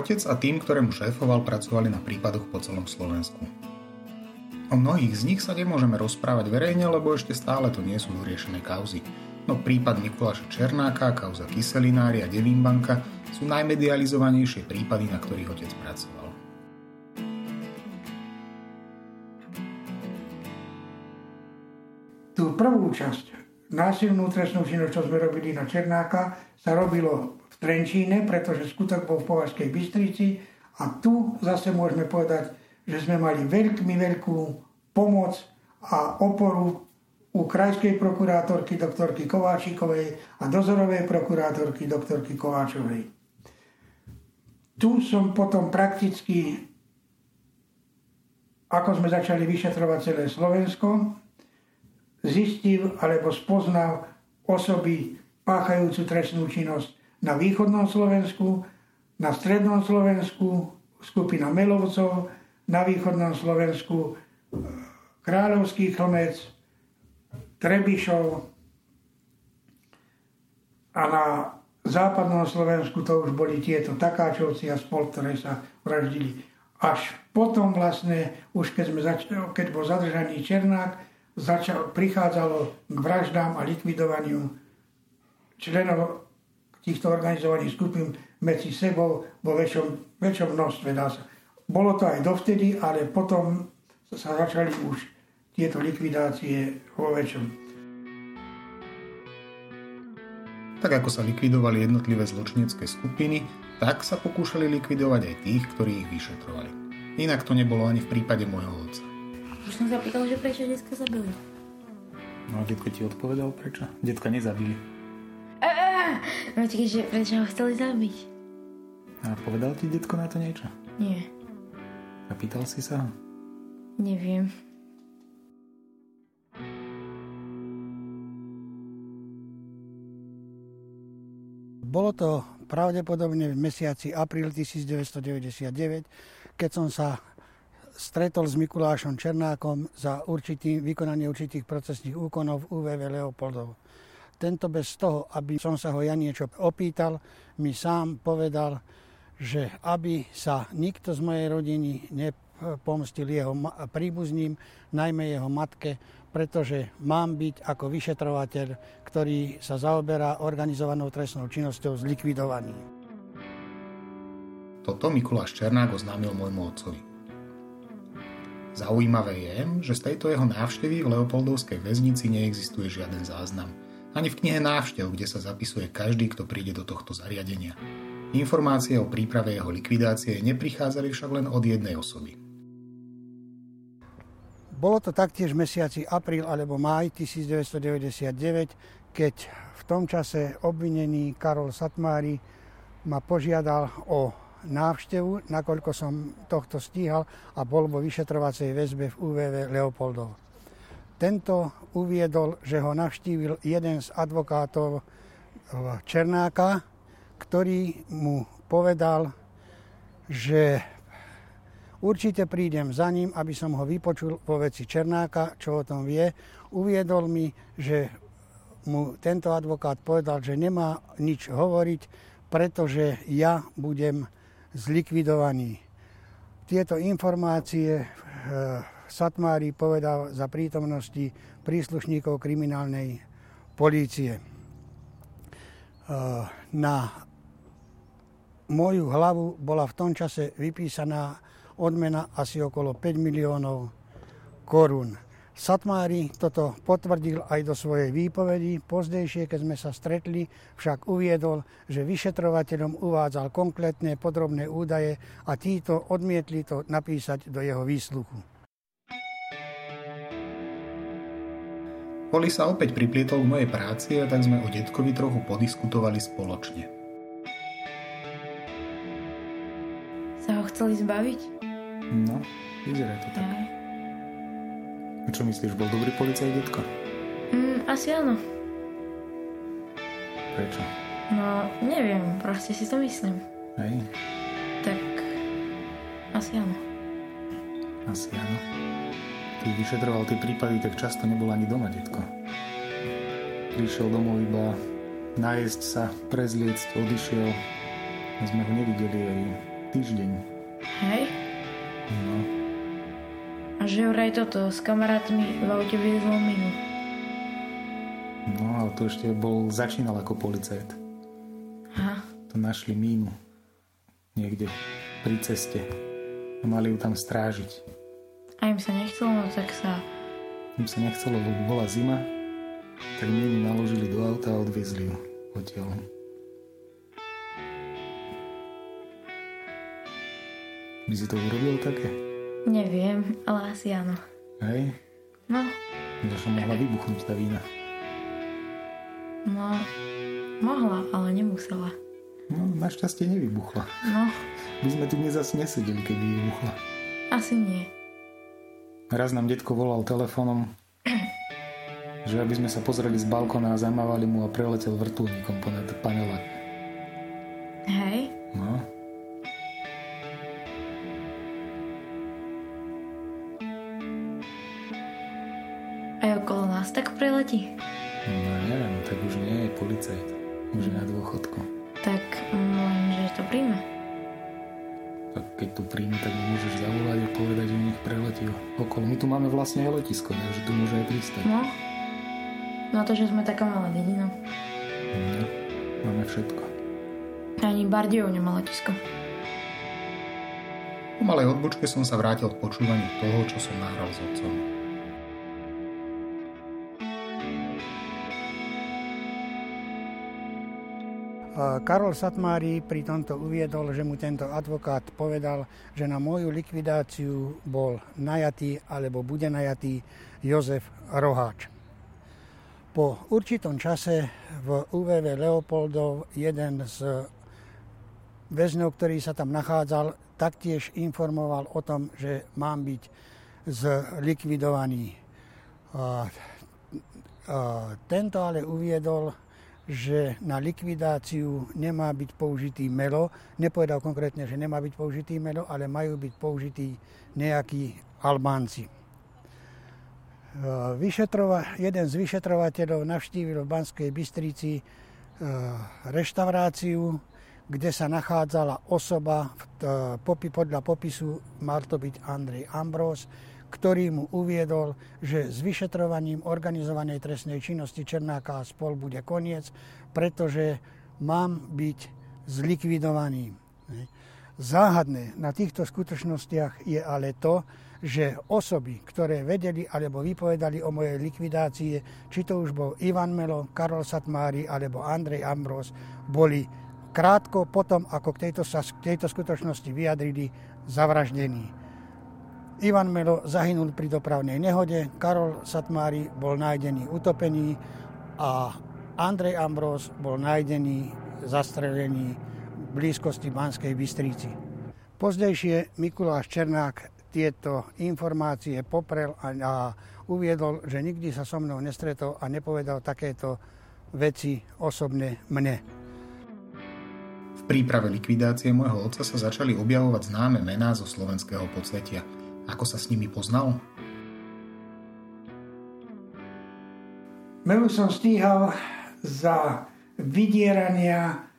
Otec a tým, ktorému šéfoval, pracovali na prípadoch po celom Slovensku. O mnohých z nich sa nemôžeme rozprávať verejne, lebo ešte stále to nie sú doriešené kauzy. No prípad Mikuláša Černáka, kauza Kyselinári a Devínbanka sú najmedializovanejšie prípady, na ktorých otec pracoval. Tú prvú časť, násilnú trestnú činnosť, čo sme robili na Černáka, sa robilo Trenčíne, pretože skutok bol v Považskej Bystrici a tu zase môžeme povedať, že sme mali veľmi veľkú pomoc a oporu u krajskej prokurátorky doktorky Kováčikovej a dozorovej prokurátorky doktorky Kováčovej. Tu som potom prakticky, ako sme začali vyšetrovať celé Slovensko, zistil alebo spoznal osoby páchajúcu trestnú činnosť na východnom Slovensku, na strednom Slovensku, skupina Melovcov, na východnom Slovensku Kráľovský chlmec, Trebišov a na západnom Slovensku to už boli tieto Takáčovci a spol, ktoré sa vraždili. Až potom vlastne, už keď, sme zač- keď bol zadržaný Černák, začal, prichádzalo k vraždám a likvidovaniu členov týchto organizovaných skupín medzi sebou vo väčšom, väčšom množstve, dá sa bolo to aj dovtedy, ale potom sa začali už tieto likvidácie vo väčšom. Tak ako sa likvidovali jednotlivé zločinecké skupiny, tak sa pokúšali likvidovať aj tých, ktorí ich vyšetrovali. Inak to nebolo ani v prípade môjho otca. Už som sa pýtal, že prečo detka zabili. No a detko ti odpovedal prečo? Detka nezabili. Čakaj, že prečo ho chceli zabiť? A povedal ti detko na to niečo? Nie. A pýtal si sa? Neviem. Bolo to pravdepodobne v mesiaci apríl 1999, keď som sa stretol s Mikulášom Černákom za určitý, vykonanie určitých procesných úkonov v UVV Leopoldov. Tento bez toho, aby som sa ho ja niečo opýtal, mi sám povedal, že aby sa nikto z mojej rodiny nepomstil jeho príbuzným, najmä jeho matke, pretože mám byť ako vyšetrovateľ, ktorý sa zaoberá organizovanou trestnou činnosťou zlikvidovaný. Toto Mikuláš Černák oznámil môjmu otcovi. Zaujímavé je, že z tejto jeho návštevy v Leopoldovskej väznici neexistuje žiaden záznam. Ani v knihe návštev, kde sa zapisuje každý, kto príde do tohto zariadenia. Informácie o príprave jeho likvidácie neprichádzali však len od jednej osoby. Bolo to taktiež mesiaci apríl alebo máj 1999, keď v tom čase obvinený Karol Satmári ma požiadal o návštevu, nakoľko som tohto stíhal a bol vo vyšetrovacej väzbe v UVV Leopoldov. Tento uviedol, že ho navštívil jeden z advokátov Černáka, ktorý mu povedal, že určite prídem za ním, aby som ho vypočul vo veci Černáka, čo o tom vie. Uviedol mi, že mu tento advokát povedal, že nemá nič hovoriť, pretože ja budem zlikvidovaný. Tieto informácie e, Satmári povedal za prítomnosti príslušníkov kriminálnej polície. E, na moju hlavu bola v tom čase vypísaná odmena asi okolo 5 miliónov korún. Satmári toto potvrdil aj do svojej výpovedi. Pozdejšie, keď sme sa stretli, však uviedol, že vyšetrovateľom uvádzal konkrétne podrobné údaje a títo odmietli to napísať do jeho výsluchu. Poli sa opäť priplietol k mojej práci a tak sme o detkovi trochu podiskutovali spoločne. chceli zbaviť? No, vyzerá to tak. Aj. A čo myslíš, bol dobrý policajt, detko? Mm, asi áno. Prečo? No, neviem, proste si to myslím. Hej. Tak, asi áno. Asi áno. Keď vyšetroval tie prípady, tak často nebol ani doma, detko. Prišiel domov iba najesť sa, prezliecť, odišiel a sme ho nevideli aj týždeň. Hej? No, A že vraj toto s kamarátmi v aute viezlo minu. no ale to ešte bol, začínal ako policajt. Aha. To našli mínu. Niekde pri ceste. A mali ju tam strážiť. A im sa nechcelo, no tak sa... Im sa nechcelo, lebo bola zima, tak mínu naložili do auta a odviezli ju odtiaľ. By si to urobil také? Neviem, ale asi áno. Hej? No, To som mohla vybuchnúť tá vína. no... Mohla, ale nemusela. No, našťastie nevybuchla. No, My sme tu dnes asi nesedeli, keby vybuchla. asi nie. Raz nám detko volal telefónom, že aby sme sa pozreli z balkona a zamávali mu a preletel vrtulníkom ponad panelák. Hej? No, Aj okolo nás tak preletí? no neviem, tak už nie je policajt. Už je na dôchodku. Tak len, že to príjme. Tak keď tu príjme, tak mu môžeš zavolať a povedať, že nech preletí okolo. My tu máme vlastne aj letisko, takže tu môže aj pristať. No? Na to, že sme taká malá dedina. No, máme všetko. Ani Bardejov nemá letisko. Po malej odbočke som sa vrátil k počúvaniu toho, čo som nahral s otcom. Karol Satmári pri tomto uviedol, že mu tento advokát povedal, že na moju likvidáciu bol najatý alebo bude najatý Jozef Roháč. Po určitom čase v UVV Leopoldov jeden z väzňov, ktorý sa tam nachádzal, taktiež informoval o tom, že mám byť zlikvidovaný. A, tento ale uviedol, že na likvidáciu nemá byť použitý melo. Nepovedal konkrétne, že nemá byť použitý melo, ale majú byť použití nejakí Albánci. E, Vyšetrova, jeden z vyšetrovateľov navštívil v Banskej Bystrici e, reštauráciu, kde sa nachádzala osoba, e, podľa popisu mal to byť Andrej Ambrós, ktorý mu uviedol, že s vyšetrovaním organizovanej trestnej činnosti Černáka a spol bude koniec, pretože mám byť zlikvidovaný. Záhadné na týchto skutočnostiach je ale to, že osoby, ktoré vedeli alebo vypovedali o mojej likvidácii, či to už bol Ivan Melo, Karol Satmári alebo Andrej Ambros, boli krátko potom, ako k tejto, sa, k tejto skutočnosti vyjadrili, zavraždení. Ivan Melo zahynul pri dopravnej nehode, Karol Satmári bol nájdený utopený a Andrej Ambrós bol nájdený zastrelený v blízkosti Banskej Bystrici. Pozdejšie Mikuláš Černák tieto informácie poprel a, a uviedol, že nikdy sa so mnou nestretol a nepovedal takéto veci osobne mne. V príprave likvidácie môjho otca sa začali objavovať známe mená zo slovenského podsvetia – ako sa s nimi poznal? Melu som stíhal za vydierania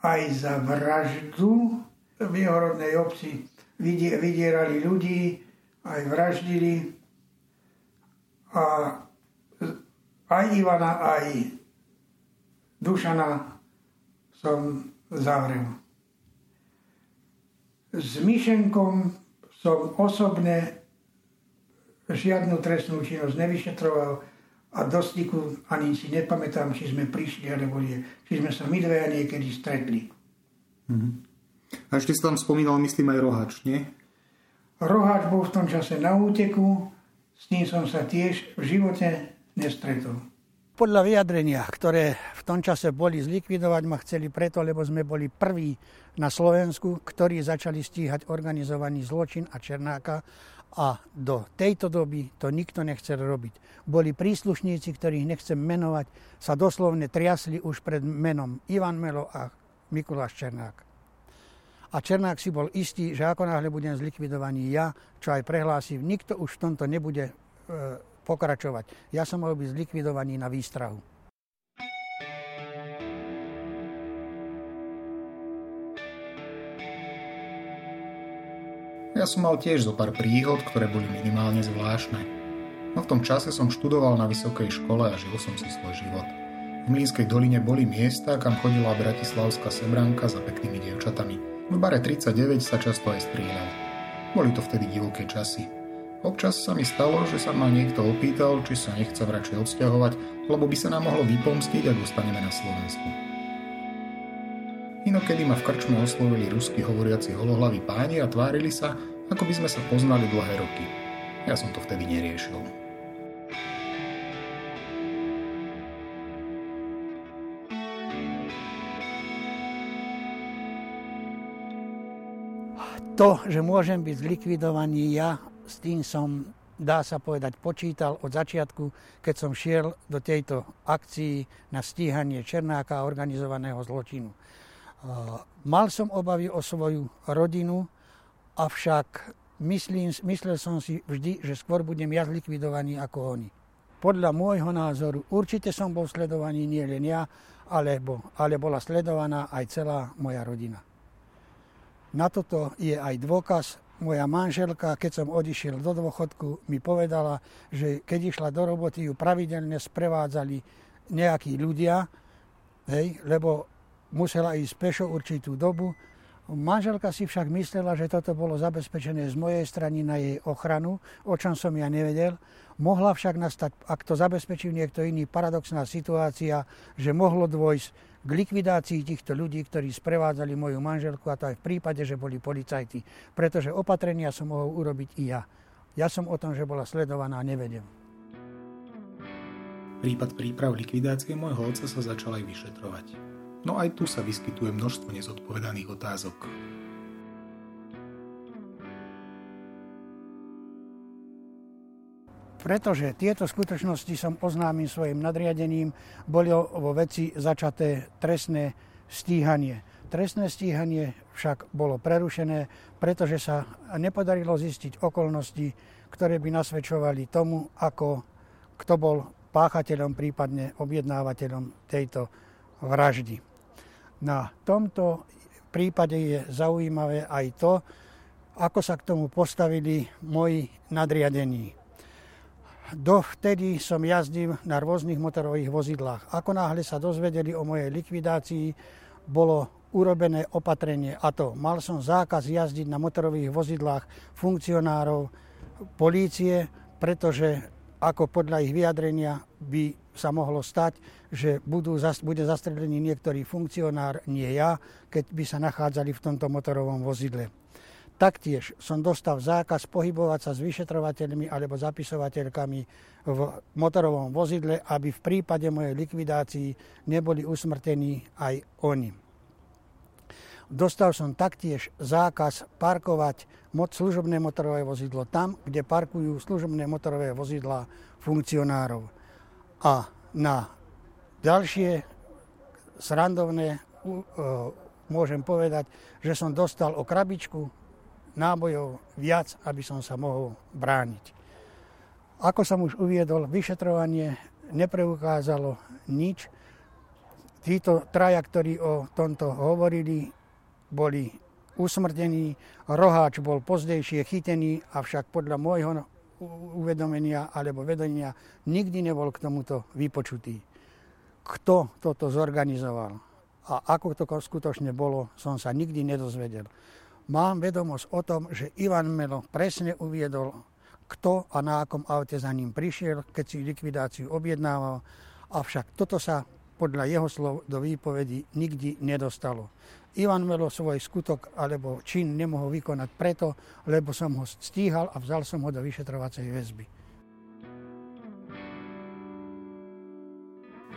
aj za vraždu v jeho rodnej obci. Vydierali ľudí, aj vraždili. A aj Ivana, aj Dušana som zavrel. S Myšenkom som osobne žiadnu trestnú činnosť nevyšetroval a do styku ani si nepamätám, či sme prišli alebo nie. Či sme sa my dve niekedy stretli. Mm-hmm. A ešte si tam spomínal, myslím, aj Rohač, nie? Rohač bol v tom čase na úteku, s ním som sa tiež v živote nestretol. Podľa vyjadrenia, ktoré v tom čase boli zlikvidovať, ma chceli preto, lebo sme boli prví na Slovensku, ktorí začali stíhať organizovaný zločin a Černáka a do tejto doby to nikto nechcel robiť. Boli príslušníci, ktorých nechcem menovať, sa doslovne triasli už pred menom Ivan Melo a Mikuláš Černák. A Černák si bol istý, že ako náhle budem zlikvidovaný ja, čo aj prehlásim, nikto už v tomto nebude e, pokračovať. Ja som mal byť zlikvidovaný na výstrahu. Ja som mal tiež zo pár príhod, ktoré boli minimálne zvláštne. No v tom čase som študoval na vysokej škole a žil som si svoj život. V Mlínskej doline boli miesta, kam chodila bratislavská sebranka za peknými dievčatami. V bare 39 sa často aj strieľal. Boli to vtedy divoké časy. Občas sa mi stalo, že sa ma niekto opýtal, či sa nechce radšej odsťahovať, lebo by sa nám mohlo vypomstiť, ak dostaneme na Slovensku. Inokedy ma v krčme oslovili rusky hovoriaci holohlaví páni a tvárili sa, ako by sme sa poznali dlhé roky. Ja som to vtedy neriešil. To, že môžem byť zlikvidovaný ja, s tým som, dá sa povedať, počítal od začiatku, keď som šiel do tejto akcii na stíhanie Černáka a organizovaného zločinu. Mal som obavy o svoju rodinu, avšak myslím, myslel som si vždy, že skôr budem ja zlikvidovaný ako oni. Podľa môjho názoru určite som bol sledovaný nie len ja, alebo, ale bola sledovaná aj celá moja rodina. Na toto je aj dôkaz. Moja manželka, keď som odišiel do dôchodku, mi povedala, že keď išla do roboty, ju pravidelne sprevádzali nejakí ľudia, hej, lebo musela ísť pešo určitú dobu. Manželka si však myslela, že toto bolo zabezpečené z mojej strany na jej ochranu, o čom som ja nevedel. Mohla však nastať, ak to zabezpečil niekto iný, paradoxná situácia, že mohlo dôjsť k likvidácii týchto ľudí, ktorí sprevádzali moju manželku a to aj v prípade, že boli policajti. Pretože opatrenia som mohol urobiť i ja. Ja som o tom, že bola sledovaná, nevedel. Prípad príprav likvidácie môjho otca sa začal aj vyšetrovať. No aj tu sa vyskytuje množstvo nezodpovedaných otázok. Pretože tieto skutočnosti som oznámil svojim nadriadením, boli vo veci začaté trestné stíhanie. Trestné stíhanie však bolo prerušené, pretože sa nepodarilo zistiť okolnosti, ktoré by nasvedčovali tomu, ako kto bol páchateľom, prípadne objednávateľom tejto vraždy. Na tomto prípade je zaujímavé aj to, ako sa k tomu postavili moji nadriadení. Dovtedy som jazdil na rôznych motorových vozidlách. Ako náhle sa dozvedeli o mojej likvidácii, bolo urobené opatrenie a to mal som zákaz jazdiť na motorových vozidlách funkcionárov polície, pretože ako podľa ich vyjadrenia by sa mohlo stať, že budú, bude zastrelený niektorý funkcionár, nie ja, keď by sa nachádzali v tomto motorovom vozidle. Taktiež som dostal zákaz pohybovať sa s vyšetrovateľmi alebo zapisovateľkami v motorovom vozidle, aby v prípade mojej likvidácii neboli usmrtení aj oni. Dostal som taktiež zákaz parkovať služobné motorové vozidlo tam, kde parkujú služobné motorové vozidla funkcionárov. A na ďalšie srandovné môžem povedať, že som dostal o krabičku nábojov viac, aby som sa mohol brániť. Ako som už uviedol, vyšetrovanie nepreukázalo nič. Títo traja, ktorí o tomto hovorili, boli usmrtení. Roháč bol pozdejšie chytený, avšak podľa môjho uvedomenia alebo vedenia nikdy nebol k tomuto vypočutý. Kto toto zorganizoval a ako to skutočne bolo, som sa nikdy nedozvedel. Mám vedomosť o tom, že Ivan Melo presne uviedol, kto a na akom aute za ním prišiel, keď si likvidáciu objednával, avšak toto sa podľa jeho slov do výpovedi nikdy nedostalo. Ivan Melo svoj skutok alebo čin nemohol vykonať preto, lebo som ho stíhal a vzal som ho do vyšetrovacej väzby.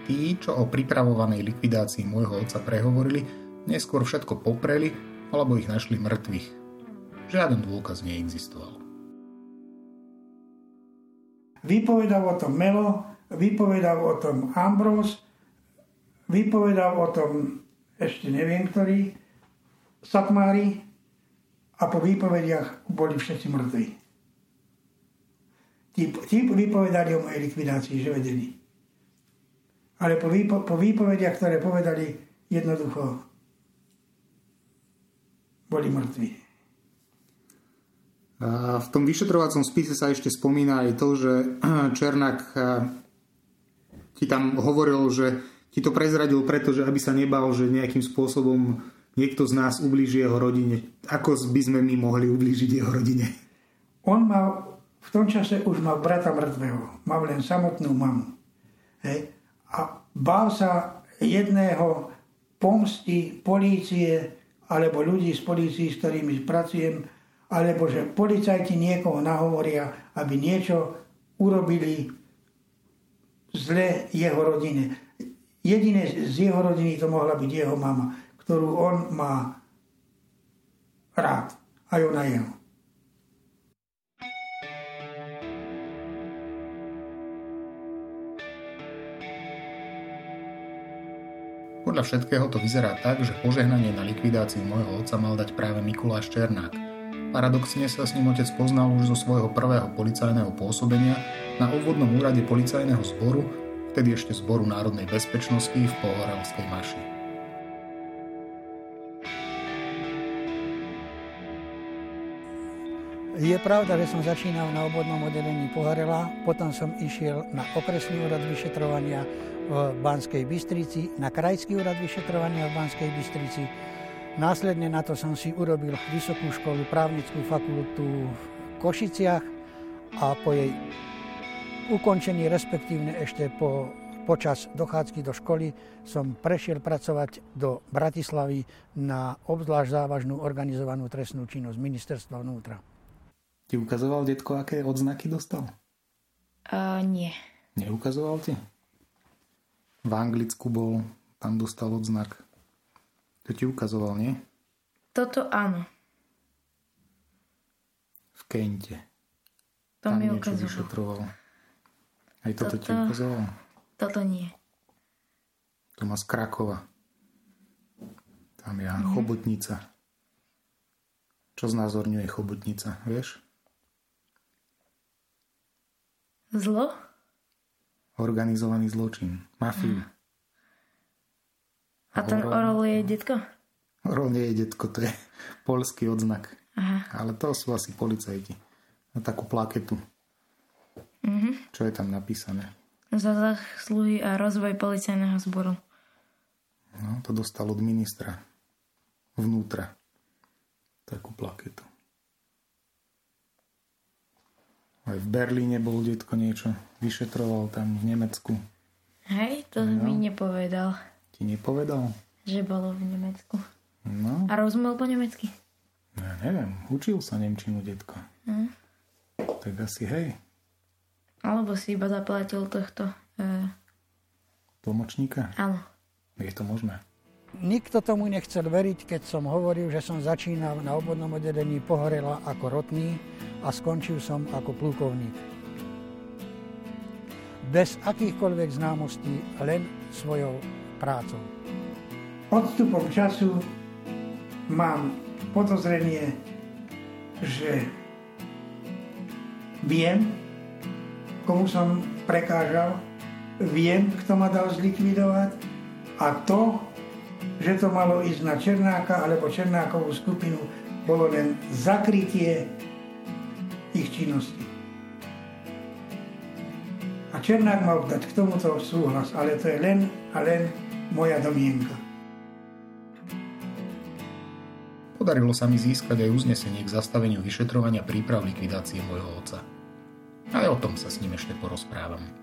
Tí, čo o pripravovanej likvidácii môjho otca prehovorili, neskôr všetko popreli alebo ich našli mŕtvych. Žiaden dôkaz neexistoval. Vypovedal o tom Melo, vypovedal o tom Ambrose, vypovedal o tom ešte neviem ktorý, Satmári a po výpovediach boli všetci mŕtvi. Tí, tí vypovedali o mojej likvidácii, že vedeli. Ale po, výpo, po výpovediach, ktoré povedali, jednoducho boli mŕtvi. V tom vyšetrovacom spise sa ešte spomína aj to, že Černák ti tam hovoril, že ti to prezradil preto, že aby sa nebal, že nejakým spôsobom niekto z nás ublíži jeho rodine. Ako by sme my mohli ublížiť jeho rodine? On mal, v tom čase už mal brata mŕtvého. Mal len samotnú mamu. Hej. A bál sa jedného pomsty polície alebo ľudí z polícií, s ktorými pracujem, alebo že policajti niekoho nahovoria, aby niečo urobili zle jeho rodine. Jediné z jeho rodiny to mohla byť jeho mama, ktorú on má rád. Aj ona jeho. Podľa všetkého to vyzerá tak, že požehnanie na likvidáciu môjho otca mal dať práve Mikuláš Černák, Paradoxne sa s ním otec poznal už zo svojho prvého policajného pôsobenia na obvodnom úrade policajného zboru, vtedy ešte zboru národnej bezpečnosti v Pohorelskej Maši. Je pravda, že som začínal na obvodnom oddelení Pohorela, potom som išiel na okresný úrad vyšetrovania v Banskej Bystrici, na krajský úrad vyšetrovania v Banskej Bystrici, Následne na to som si urobil vysokú školu, právnickú fakultu v Košiciach a po jej ukončení, respektívne ešte po, počas dochádzky do školy, som prešiel pracovať do Bratislavy na obzvlášť závažnú organizovanú trestnú činnosť ministerstva vnútra. Ti ukazoval detko, aké odznaky dostal? Uh, nie. Neukazoval ti? V Anglicku bol, tam dostal odznak to ti ukazoval, nie? Toto áno. V Kente. To Tam mi ukazoval. vyšetroval. Aj toto, toto ti ukazoval? Toto nie. To má z Krakova. Tam je mm. Chobotnica. Čo znázorňuje Chobotnica, vieš? Zlo? Organizovaný zločin. Mafiu. Mm. A ten Orol je detko? Orol nie je detko, to je polský odznak. Aha. Ale to sú asi policajti. Na takú plaketu. Mhm. Čo je tam napísané? Za zásluhy a rozvoj policajného zboru. No, to dostal od ministra vnútra. Takú plaketu. Aj v Berlíne bol detko niečo. Vyšetroval tam v Nemecku. Hej, to no. mi nepovedal. Ti nepovedal? Že bolo v Nemecku. No. A rozumel po nemecky? Ja neviem, učil sa Nemčinu, detko. Hm. Tak asi hej. Alebo si iba zaplatil tohto... E... Tlmočníka? Áno. Je to možné. Nikto tomu nechcel veriť, keď som hovoril, že som začínal na obvodnom oddelení Pohorela ako rotný a skončil som ako plukovník. Bez akýchkoľvek známostí, len svojou prácou. Odstupom času mám podozrenie, že viem, komu som prekážal, viem, kto ma dal zlikvidovať a to, že to malo ísť na Černáka alebo Černákovú skupinu, bolo len zakrytie ich činnosti. A Černák mal dať k tomuto súhlas, ale to je len a len moja domienka. Podarilo sa mi získať aj uznesenie k zastaveniu vyšetrovania príprav likvidácie môjho otca. Ale o tom sa s ním ešte porozprávam.